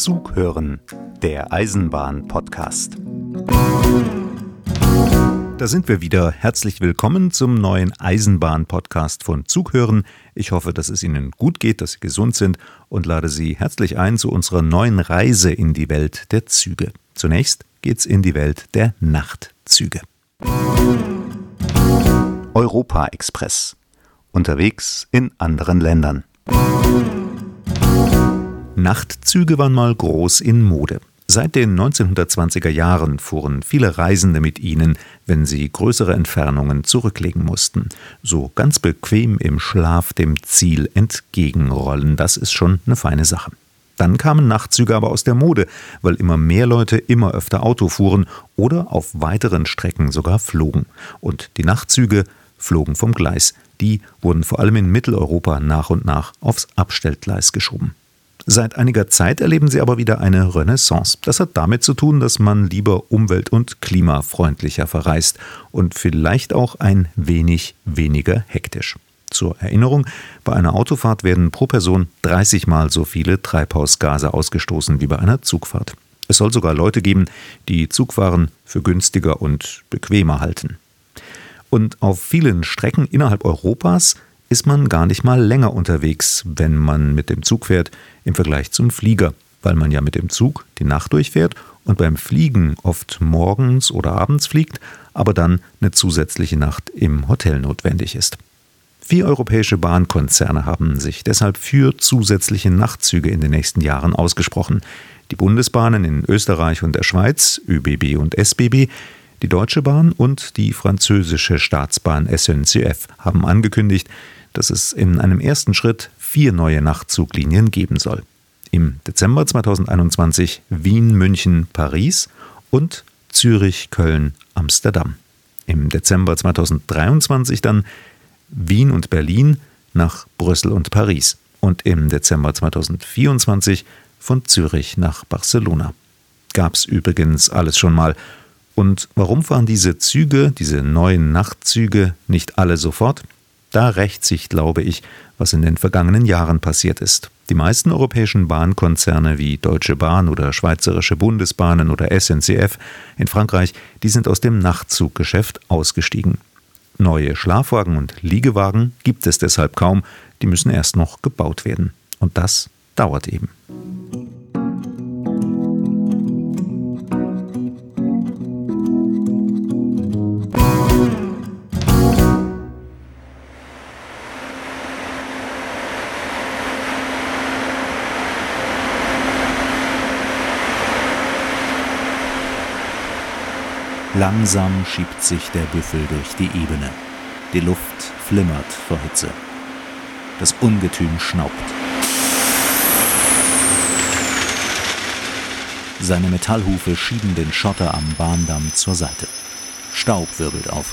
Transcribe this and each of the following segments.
Zug hören, der Eisenbahn-Podcast. Da sind wir wieder. Herzlich willkommen zum neuen Eisenbahn-Podcast von Zughören. Ich hoffe, dass es Ihnen gut geht, dass Sie gesund sind und lade Sie herzlich ein zu unserer neuen Reise in die Welt der Züge. Zunächst geht's in die Welt der Nachtzüge. Europa Express. Unterwegs in anderen Ländern. Nachtzüge waren mal groß in Mode. Seit den 1920er Jahren fuhren viele Reisende mit ihnen, wenn sie größere Entfernungen zurücklegen mussten. So ganz bequem im Schlaf dem Ziel entgegenrollen, das ist schon eine feine Sache. Dann kamen Nachtzüge aber aus der Mode, weil immer mehr Leute immer öfter Auto fuhren oder auf weiteren Strecken sogar flogen. Und die Nachtzüge flogen vom Gleis. Die wurden vor allem in Mitteleuropa nach und nach aufs Abstellgleis geschoben. Seit einiger Zeit erleben sie aber wieder eine Renaissance. Das hat damit zu tun, dass man lieber umwelt- und klimafreundlicher verreist und vielleicht auch ein wenig weniger hektisch. Zur Erinnerung, bei einer Autofahrt werden pro Person 30 Mal so viele Treibhausgase ausgestoßen wie bei einer Zugfahrt. Es soll sogar Leute geben, die Zugfahren für günstiger und bequemer halten. Und auf vielen Strecken innerhalb Europas ist man gar nicht mal länger unterwegs, wenn man mit dem Zug fährt, im Vergleich zum Flieger, weil man ja mit dem Zug die Nacht durchfährt und beim Fliegen oft morgens oder abends fliegt, aber dann eine zusätzliche Nacht im Hotel notwendig ist. Vier europäische Bahnkonzerne haben sich deshalb für zusätzliche Nachtzüge in den nächsten Jahren ausgesprochen. Die Bundesbahnen in Österreich und der Schweiz, ÖBB und SBB, die Deutsche Bahn und die französische Staatsbahn SNCF haben angekündigt, dass es in einem ersten Schritt vier neue Nachtzuglinien geben soll. Im Dezember 2021 Wien, München, Paris und Zürich, Köln, Amsterdam. Im Dezember 2023 dann Wien und Berlin nach Brüssel und Paris und im Dezember 2024 von Zürich nach Barcelona. Gab's übrigens alles schon mal. Und warum fahren diese Züge, diese neuen Nachtzüge, nicht alle sofort? Da rächt sich, glaube ich, was in den vergangenen Jahren passiert ist. Die meisten europäischen Bahnkonzerne wie Deutsche Bahn oder Schweizerische Bundesbahnen oder SNCF in Frankreich, die sind aus dem Nachtzuggeschäft ausgestiegen. Neue Schlafwagen und Liegewagen gibt es deshalb kaum, die müssen erst noch gebaut werden. Und das dauert eben. Langsam schiebt sich der Büffel durch die Ebene. Die Luft flimmert vor Hitze. Das Ungetüm schnaubt. Seine Metallhufe schieben den Schotter am Bahndamm zur Seite. Staub wirbelt auf.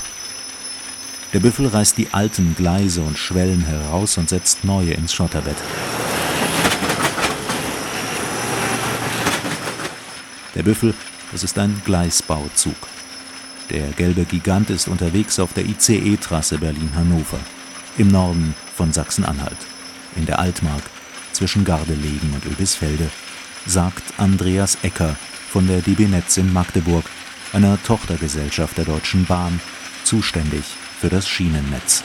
Der Büffel reißt die alten Gleise und Schwellen heraus und setzt neue ins Schotterbett. Der Büffel, das ist ein Gleisbauzug. Der gelbe Gigant ist unterwegs auf der ICE-Trasse Berlin-Hannover, im Norden von Sachsen-Anhalt, in der Altmark zwischen Gardelegen und Öbisfelde, sagt Andreas Ecker von der DB Netz in Magdeburg, einer Tochtergesellschaft der Deutschen Bahn, zuständig für das Schienennetz.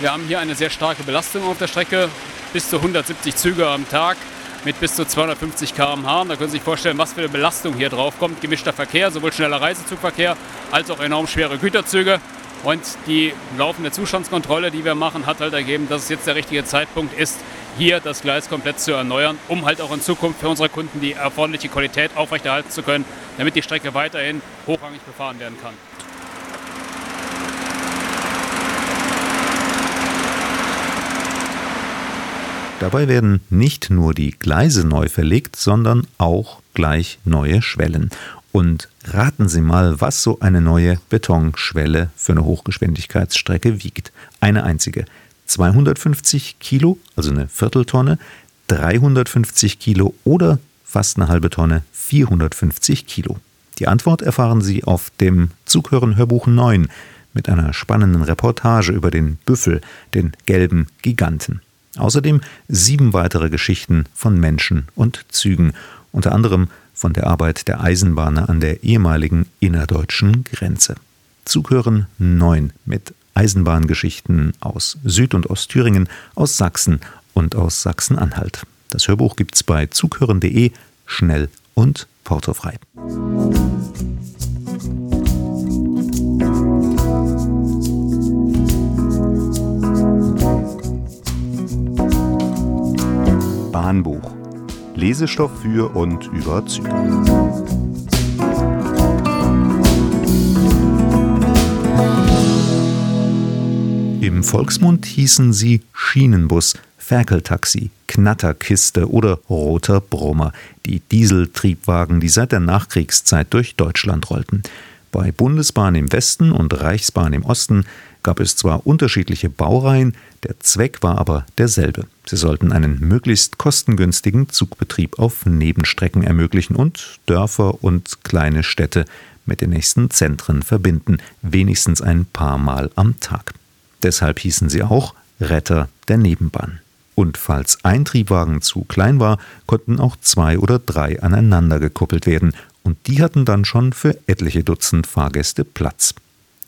Wir haben hier eine sehr starke Belastung auf der Strecke, bis zu 170 Züge am Tag mit bis zu 250 km/h. Da können Sie sich vorstellen, was für eine Belastung hier drauf kommt. Gemischter Verkehr, sowohl schneller Reisezugverkehr als auch enorm schwere Güterzüge. Und die laufende Zustandskontrolle, die wir machen, hat halt ergeben, dass es jetzt der richtige Zeitpunkt ist, hier das Gleis komplett zu erneuern, um halt auch in Zukunft für unsere Kunden die erforderliche Qualität aufrechterhalten zu können, damit die Strecke weiterhin hochrangig befahren werden kann. Dabei werden nicht nur die Gleise neu verlegt, sondern auch gleich neue Schwellen. Und raten Sie mal, was so eine neue Betonschwelle für eine Hochgeschwindigkeitsstrecke wiegt. Eine einzige. 250 Kilo, also eine Vierteltonne, 350 Kilo oder fast eine halbe Tonne, 450 Kilo. Die Antwort erfahren Sie auf dem Zughören Hörbuch 9 mit einer spannenden Reportage über den Büffel, den gelben Giganten. Außerdem sieben weitere Geschichten von Menschen und Zügen unter anderem von der Arbeit der Eisenbahner an der ehemaligen innerdeutschen Grenze. Zug hören 9 mit Eisenbahngeschichten aus Süd- und Ostthüringen, aus Sachsen und aus Sachsen-Anhalt. Das Hörbuch gibt's bei zughören.de schnell und portofrei. Bahnbuch. Lesestoff für und über Züge. Im Volksmund hießen sie Schienenbus, Ferkeltaxi, Knatterkiste oder roter Brummer, die Dieseltriebwagen, die seit der Nachkriegszeit durch Deutschland rollten. Bei Bundesbahn im Westen und Reichsbahn im Osten gab es zwar unterschiedliche Baureihen, der Zweck war aber derselbe. Sie sollten einen möglichst kostengünstigen Zugbetrieb auf Nebenstrecken ermöglichen und Dörfer und kleine Städte mit den nächsten Zentren verbinden, wenigstens ein paar Mal am Tag. Deshalb hießen sie auch Retter der Nebenbahn. Und falls ein Triebwagen zu klein war, konnten auch zwei oder drei aneinander gekuppelt werden, und die hatten dann schon für etliche Dutzend Fahrgäste Platz.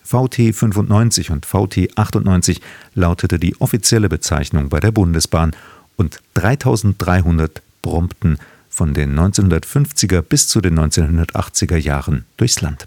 VT 95 und VT 98 lautete die offizielle Bezeichnung bei der Bundesbahn und 3300 brummten von den 1950er bis zu den 1980er Jahren durchs Land.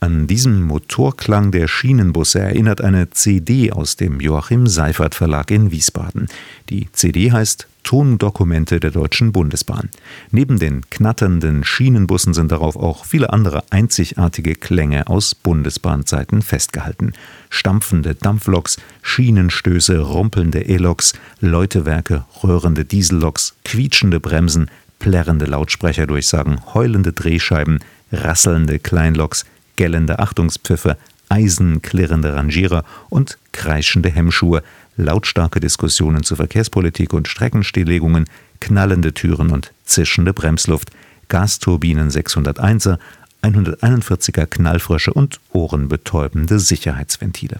An diesen Motorklang der Schienenbusse erinnert eine CD aus dem Joachim Seifert Verlag in Wiesbaden. Die CD heißt Tondokumente der Deutschen Bundesbahn. Neben den knatternden Schienenbussen sind darauf auch viele andere einzigartige Klänge aus Bundesbahnzeiten festgehalten. Stampfende Dampfloks, Schienenstöße, rumpelnde E-Loks, Läutewerke, röhrende Dieselloks, quietschende Bremsen, plärrende Lautsprecherdurchsagen, heulende Drehscheiben, rasselnde Kleinloks, gellende Achtungspfiffe, eisenklirrende Rangierer und kreischende Hemmschuhe, lautstarke Diskussionen zur Verkehrspolitik und Streckenstilllegungen, knallende Türen und zischende Bremsluft, Gasturbinen 601er, 141er Knallfrösche und ohrenbetäubende Sicherheitsventile.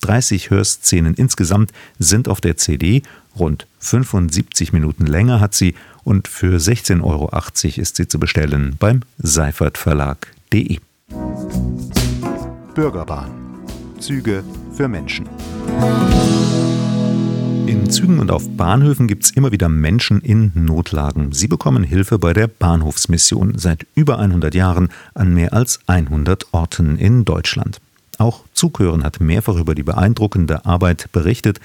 30 Hörszenen insgesamt sind auf der CD, rund 75 Minuten länger hat sie und für 16,80 Euro ist sie zu bestellen beim seifertverlag.de. Bürgerbahn. Züge für Menschen. In Zügen und auf Bahnhöfen gibt es immer wieder Menschen in Notlagen. Sie bekommen Hilfe bei der Bahnhofsmission seit über 100 Jahren an mehr als 100 Orten in Deutschland. Auch Zughören hat mehrfach über die beeindruckende Arbeit berichtet,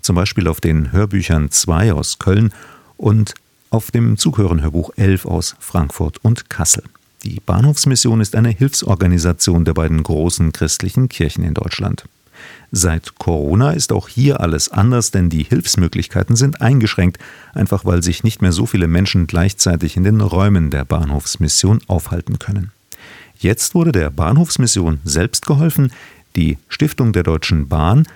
zum Beispiel auf den Hörbüchern 2 aus Köln und auf dem Zughören-Hörbuch 11 aus Frankfurt und Kassel. Die Bahnhofsmission ist eine Hilfsorganisation der beiden großen christlichen Kirchen in Deutschland. Seit Corona ist auch hier alles anders, denn die Hilfsmöglichkeiten sind eingeschränkt, einfach weil sich nicht mehr so viele Menschen gleichzeitig in den Räumen der Bahnhofsmission aufhalten können. Jetzt wurde der Bahnhofsmission selbst geholfen. Die Stiftung der Deutschen Bahn,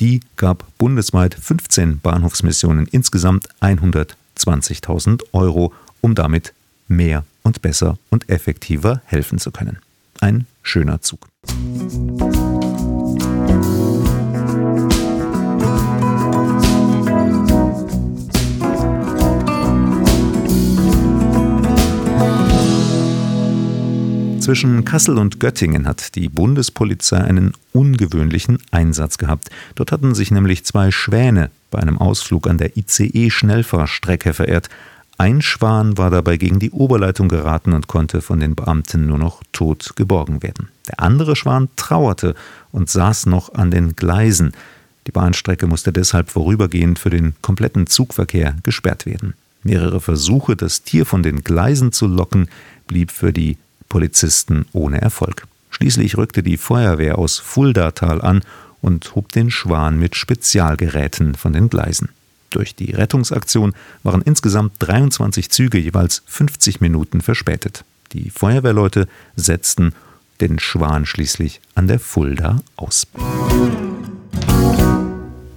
die gab bundesweit 15 Bahnhofsmissionen insgesamt 120.000 Euro, um damit mehr und besser und effektiver helfen zu können. Ein schöner Zug. Zwischen Kassel und Göttingen hat die Bundespolizei einen ungewöhnlichen Einsatz gehabt. Dort hatten sich nämlich zwei Schwäne bei einem Ausflug an der ICE-Schnellfahrstrecke verehrt. Ein Schwan war dabei gegen die Oberleitung geraten und konnte von den Beamten nur noch tot geborgen werden. Der andere Schwan trauerte und saß noch an den Gleisen. Die Bahnstrecke musste deshalb vorübergehend für den kompletten Zugverkehr gesperrt werden. Mehrere Versuche, das Tier von den Gleisen zu locken, blieb für die Polizisten ohne Erfolg. Schließlich rückte die Feuerwehr aus Fuldatal an und hob den Schwan mit Spezialgeräten von den Gleisen. Durch die Rettungsaktion waren insgesamt 23 Züge jeweils 50 Minuten verspätet. Die Feuerwehrleute setzten den Schwan schließlich an der Fulda aus.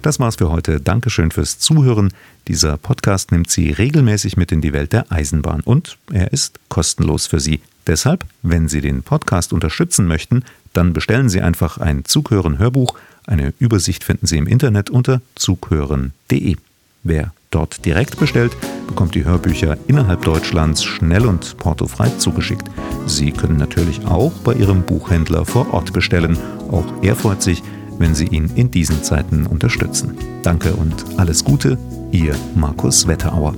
Das war's für heute. Dankeschön fürs Zuhören. Dieser Podcast nimmt Sie regelmäßig mit in die Welt der Eisenbahn und er ist kostenlos für Sie. Deshalb, wenn Sie den Podcast unterstützen möchten, dann bestellen Sie einfach ein Zughören Hörbuch. Eine Übersicht finden Sie im Internet unter zughören.de. Wer dort direkt bestellt, bekommt die Hörbücher innerhalb Deutschlands schnell und portofrei zugeschickt. Sie können natürlich auch bei Ihrem Buchhändler vor Ort bestellen. Auch er freut sich, wenn Sie ihn in diesen Zeiten unterstützen. Danke und alles Gute, Ihr Markus Wetterauer.